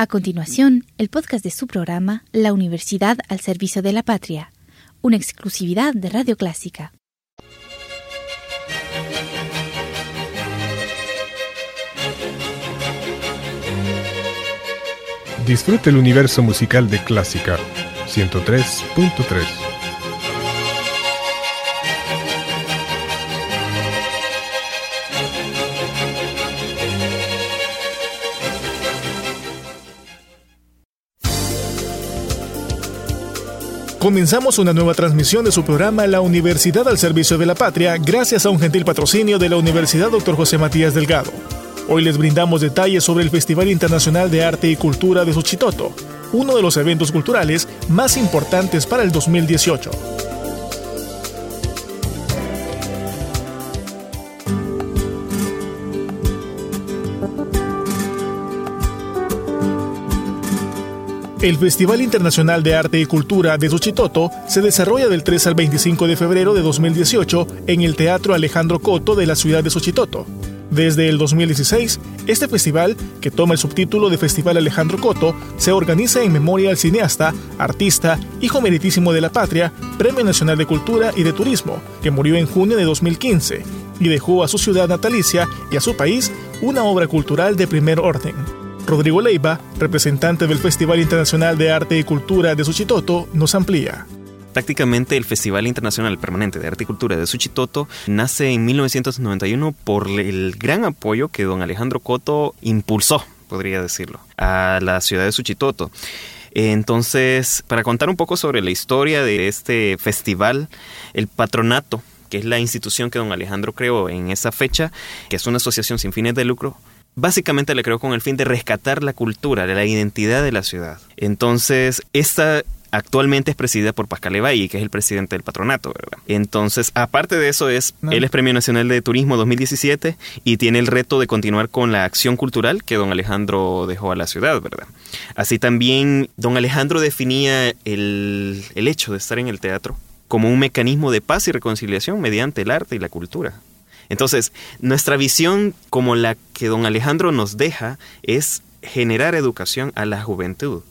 A continuación, el podcast de su programa La Universidad al Servicio de la Patria, una exclusividad de Radio Clásica. Disfrute el universo musical de Clásica 103.3. Comenzamos una nueva transmisión de su programa La Universidad al Servicio de la Patria gracias a un gentil patrocinio de la Universidad Dr. José Matías Delgado. Hoy les brindamos detalles sobre el Festival Internacional de Arte y Cultura de Suchitoto, uno de los eventos culturales más importantes para el 2018. El Festival Internacional de Arte y Cultura de Suchitoto se desarrolla del 3 al 25 de febrero de 2018 en el Teatro Alejandro Coto de la ciudad de Suchitoto. Desde el 2016, este festival, que toma el subtítulo de Festival Alejandro Coto, se organiza en memoria al cineasta, artista, hijo meritísimo de la patria, Premio Nacional de Cultura y de Turismo, que murió en junio de 2015 y dejó a su ciudad natalicia y a su país una obra cultural de primer orden. Rodrigo Leiva, representante del Festival Internacional de Arte y Cultura de Suchitoto, nos amplía. Prácticamente el Festival Internacional Permanente de Arte y Cultura de Suchitoto nace en 1991 por el gran apoyo que don Alejandro Coto impulsó, podría decirlo, a la ciudad de Suchitoto. Entonces, para contar un poco sobre la historia de este festival, el patronato que es la institución que don Alejandro creó en esa fecha, que es una asociación sin fines de lucro, básicamente le creó con el fin de rescatar la cultura, la identidad de la ciudad. Entonces, esta actualmente es presidida por Pascal Evaí, que es el presidente del patronato, ¿verdad? Entonces, aparte de eso, es, él es Premio Nacional de Turismo 2017 y tiene el reto de continuar con la acción cultural que don Alejandro dejó a la ciudad, ¿verdad? Así también, don Alejandro definía el, el hecho de estar en el teatro como un mecanismo de paz y reconciliación mediante el arte y la cultura. Entonces, nuestra visión como la que don Alejandro nos deja es generar educación a la juventud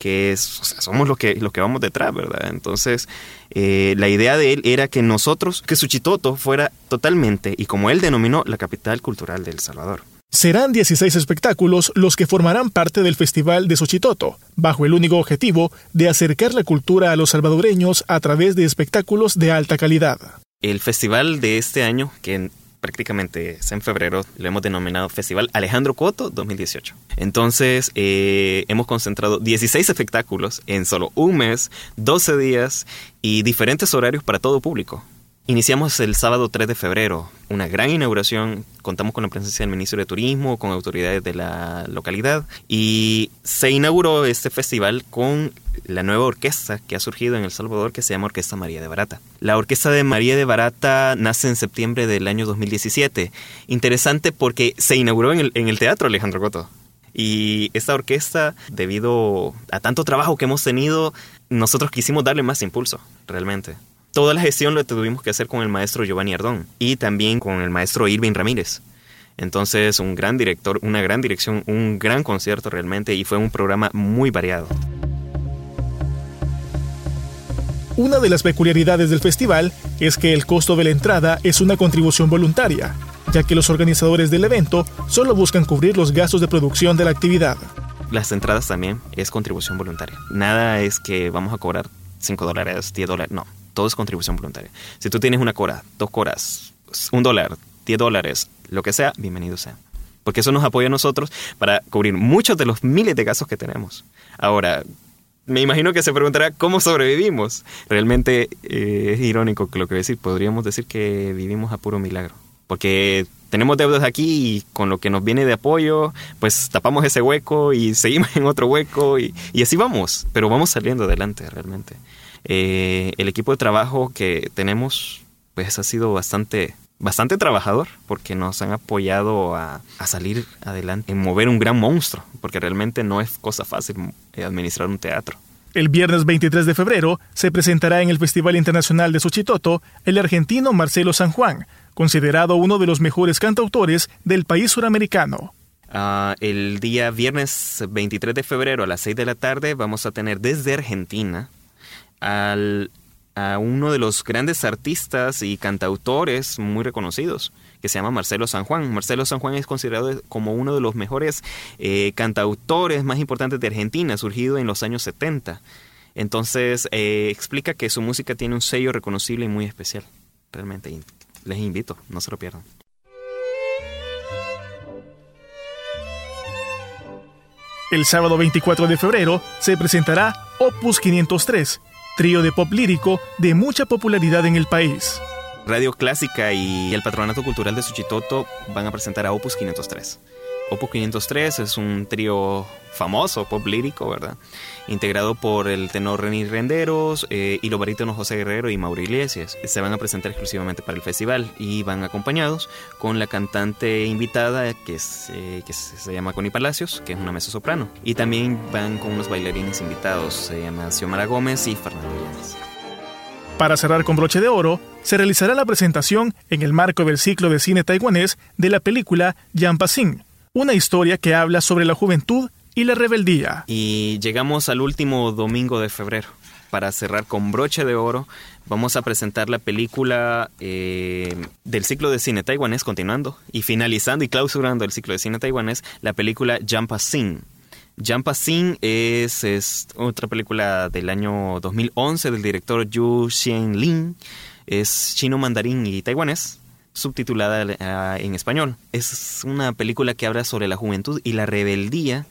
que es, somos los que, los que vamos detrás, ¿verdad? Entonces, eh, la idea de él era que nosotros, que Suchitoto fuera totalmente, y como él denominó, la capital cultural de El Salvador. Serán 16 espectáculos los que formarán parte del Festival de Suchitoto, bajo el único objetivo de acercar la cultura a los salvadoreños a través de espectáculos de alta calidad. El festival de este año, que prácticamente es en febrero, lo hemos denominado Festival Alejandro Coto 2018. Entonces, eh, hemos concentrado 16 espectáculos en solo un mes, 12 días y diferentes horarios para todo público. Iniciamos el sábado 3 de febrero, una gran inauguración, contamos con la presencia del ministro de Turismo, con autoridades de la localidad y se inauguró este festival con la nueva orquesta que ha surgido en El Salvador que se llama Orquesta María de Barata. La Orquesta de María de Barata nace en septiembre del año 2017. Interesante porque se inauguró en el, en el Teatro Alejandro Coto. Y esta orquesta, debido a tanto trabajo que hemos tenido, nosotros quisimos darle más impulso, realmente. Toda la gestión lo tuvimos que hacer con el maestro Giovanni Ardón y también con el maestro Irving Ramírez. Entonces, un gran director, una gran dirección, un gran concierto realmente y fue un programa muy variado. Una de las peculiaridades del festival es que el costo de la entrada es una contribución voluntaria, ya que los organizadores del evento solo buscan cubrir los gastos de producción de la actividad. Las entradas también es contribución voluntaria. Nada es que vamos a cobrar 5 dólares, 10 dólares, no todo es contribución voluntaria. Si tú tienes una cora, dos coras, un dólar, diez dólares, lo que sea, bienvenido sea. Porque eso nos apoya a nosotros para cubrir muchos de los miles de casos que tenemos. Ahora, me imagino que se preguntará cómo sobrevivimos. Realmente eh, es irónico lo que decir. Podríamos decir que vivimos a puro milagro. Porque tenemos deudas aquí y con lo que nos viene de apoyo, pues tapamos ese hueco y seguimos en otro hueco y, y así vamos. Pero vamos saliendo adelante realmente. Eh, el equipo de trabajo que tenemos pues ha sido bastante bastante trabajador porque nos han apoyado a, salir adelante, en mover un gran monstruo, porque realmente no es cosa fácil eh, administrar un teatro. El viernes 23 de febrero se presentará en el Festival Internacional de Suchitoto el argentino Marcelo San Juan, considerado uno de los mejores cantautores del país suramericano. Ah, el día viernes 23 de febrero a las 6 de la tarde vamos a tener desde Argentina a uno de los grandes artistas y cantautores muy reconocidos que se llama Marcelo San Juan. Marcelo San Juan es considerado como uno de los mejores eh, cantautores más importantes de Argentina, surgido en los años 70. Entonces eh, explica que su música tiene un sello reconocible y muy especial. Realmente les invito, no se lo pierdan. El sábado 24 de febrero se presentará Opus 503, trío de pop lírico de mucha popularidad en el país. Radio Clásica y el Patronato Cultural de Suchitoto van a presentar a Opus 503. Opus 503 es un trío famoso, pop lírico, ¿verdad? Integrado por el tenor René Renderos eh, y los barítonos José Guerrero y Mauro Iglesias. Se van a presentar exclusivamente para el festival y van acompañados con la cantante invitada que, eh, que se llama Connie Palacios, que es una mesa soprano. Y también van con unos bailarines invitados, se llama Xiomara Gómez y Fernando Llanes. Para cerrar con broche de oro, se realizará la presentación en el marco del ciclo de cine taiwanés de la película Yampa Sing, una historia que habla sobre la juventud y la rebeldía. Y llegamos al último domingo de febrero. Para cerrar con broche de oro, vamos a presentar la película eh, del ciclo de cine taiwanés, continuando y finalizando y clausurando el ciclo de cine taiwanés, la película Jampa Sing. Jampa Sing es, es, otra película del año 2011 del director Yu Xian-lin. Es chino, mandarín y taiwanés subtitulada eh, en español. Es una película que habla sobre la juventud y la rebeldía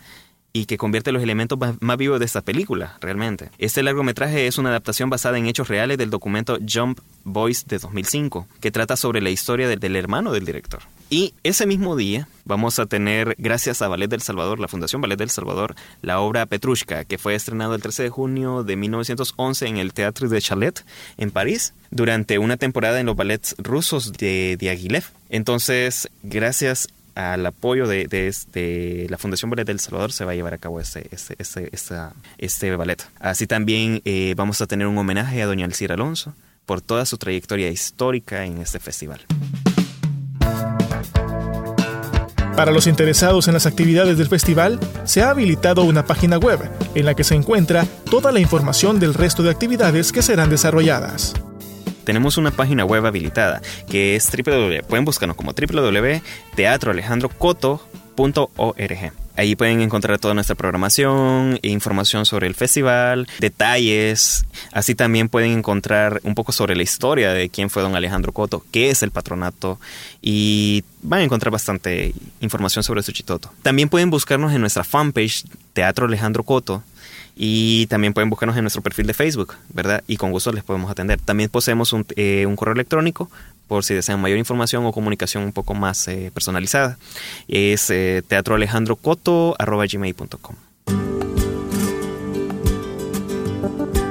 y que convierte los elementos más vivos de esta película, realmente. Este largometraje es una adaptación basada en hechos reales del documento Jump Boys de 2005, que trata sobre la historia del, hermano del director. Y ese mismo día vamos a tener, gracias a Ballet del Salvador, la Fundación Ballet del Salvador, la obra Petrushka, que fue estrenado el 13 de junio de 1911 en el Teatro de Chalet, en París, durante una temporada en los ballets rusos de Diaghilev. Entonces, gracias al apoyo de, de, la Fundación Ballet del Salvador se va a llevar a cabo este, este, este, este ballet. Así también eh, vamos a tener un homenaje a doña Alcira Alonso por toda su trayectoria histórica en este festival. Para los interesados en las actividades del festival, se ha habilitado una página web en la que se encuentra toda la información del resto de actividades que serán desarrolladas tenemos una página web habilitada que es www. Pueden buscarnos como www.teatroalejandrocoto.org. Ahí pueden encontrar toda nuestra programación, información sobre el festival, detalles. Así también pueden encontrar un poco sobre la historia de quién fue don Alejandro Coto, qué es el patronato y van a encontrar bastante información sobre Suchitoto. También pueden buscarnos en nuestra fanpage Teatro Alejandro Coto y también pueden buscarnos en nuestro perfil de Facebook, ¿verdad? Y con gusto les podemos atender. También poseemos un, eh, un correo electrónico por si desean mayor información o comunicación un poco más eh, personalizada. Es eh,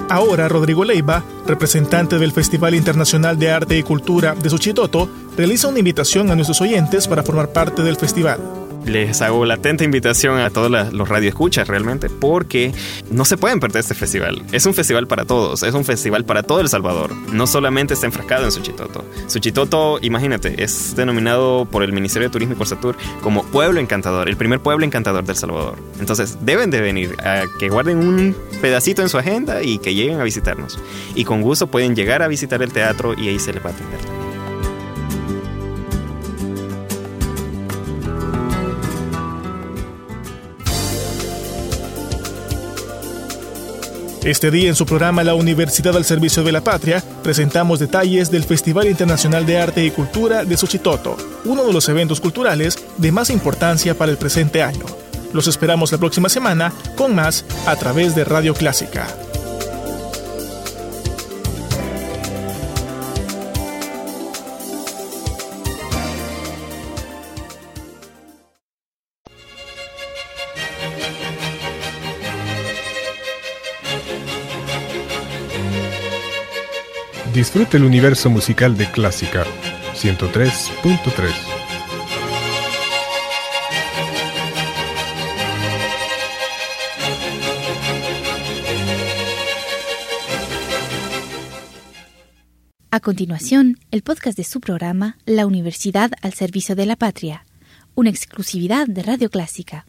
Ahora Rodrigo Leiva, representante del Festival Internacional de Arte y Cultura de Suchitoto, realiza una invitación a nuestros oyentes para formar parte del festival les hago la atenta invitación a todos los radioescuchas realmente, porque no se pueden perder este festival. Es un festival para todos, es un festival para todo El Salvador. No solamente está enfrascado en Suchitoto. Suchitoto, imagínate, es denominado por el Ministerio de Turismo y Corsatur como Pueblo Encantador, el primer pueblo encantador del Salvador. Entonces, deben de venir a que guarden un pedacito en su agenda y que lleguen a visitarnos. Y con gusto pueden llegar a visitar el teatro y ahí se les va a atender. Este día en su programa La Universidad al Servicio de la Patria presentamos detalles del Festival Internacional de Arte y Cultura de Suchitoto, uno de los eventos culturales de más importancia para el presente año. Los esperamos la próxima semana con más a través de Radio Clásica. Disfrute el universo musical de Clásica 103.3. A continuación, el podcast de su programa La Universidad al Servicio de la Patria una exclusividad de Radio Clásica.